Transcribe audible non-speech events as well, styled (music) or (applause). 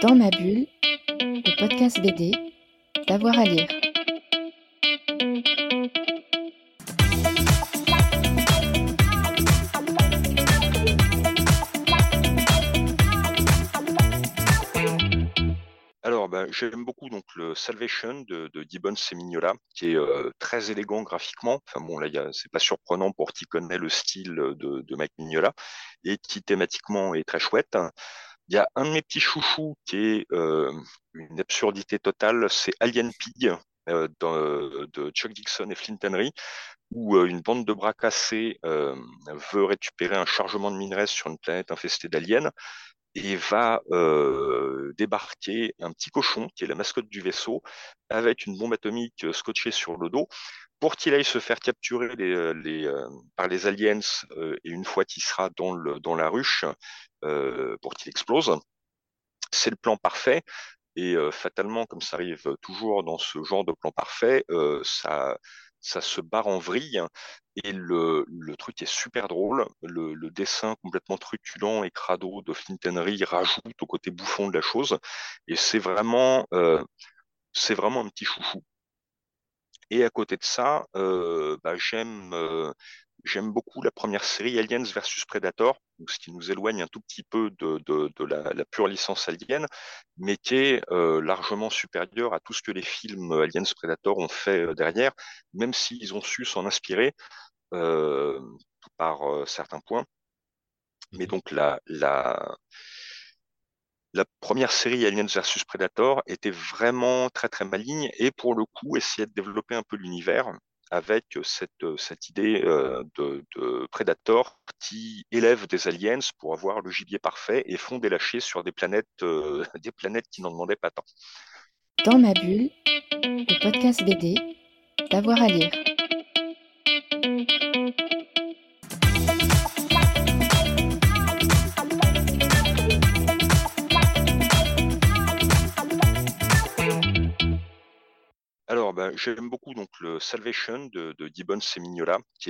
Dans ma bulle, le podcast BD, d'avoir à lire. Alors, bah, j'aime beaucoup donc le Salvation de, de Gibbons et Mignola, qui est euh, très élégant graphiquement. Enfin bon, là, c'est pas surprenant pour qui connaît le style de, de Mike Mignola, et qui thématiquement est très chouette. Il y a un de mes petits chouchous qui est euh, une absurdité totale, c'est Alien Pig euh, de Chuck Dixon et Flint Henry, où euh, une bande de bras cassés veut récupérer un chargement de minerais sur une planète infestée d'aliens et va euh, débarquer un petit cochon qui est la mascotte du vaisseau avec une bombe atomique euh, scotchée sur le dos pour qu'il aille se faire capturer euh, par les aliens et une fois qu'il sera dans, la ruche pour qu'il explose. C'est le plan parfait et fatalement, comme ça arrive toujours dans ce genre de plan parfait, ça, ça se barre en vrille et le, truc est super drôle. Le, dessin complètement truculent et crado de Flint Henry rajoute au côté bouffon de la chose et c'est vraiment, euh, c'est vraiment un petit chouchou. Et à côté de ça, euh, bah, j'aime euh, j'aime beaucoup la première série Aliens versus Predator, ce qui nous éloigne un tout petit peu de, de, de la, la pure licence Alien, mais qui est euh, largement supérieur à tout ce que les films Aliens Predator ont fait euh, derrière, même s'ils ont su s'en inspirer euh, par euh, certains points. Mais donc la, la, la première série Aliens vs Predator était vraiment très très maligne et pour le coup essayait de développer un peu l'univers avec cette, cette idée euh, de, Predator qui élève des aliens pour avoir le gibier parfait et font des lâchers sur des planètes, euh, (laughs) des planètes qui n'en demandaient pas tant. Dans ma bulle, le podcast BD, d'avoir à lire. Alors, bah, j'aime beaucoup donc le Salvation de, de Gibbons et Mignola, qui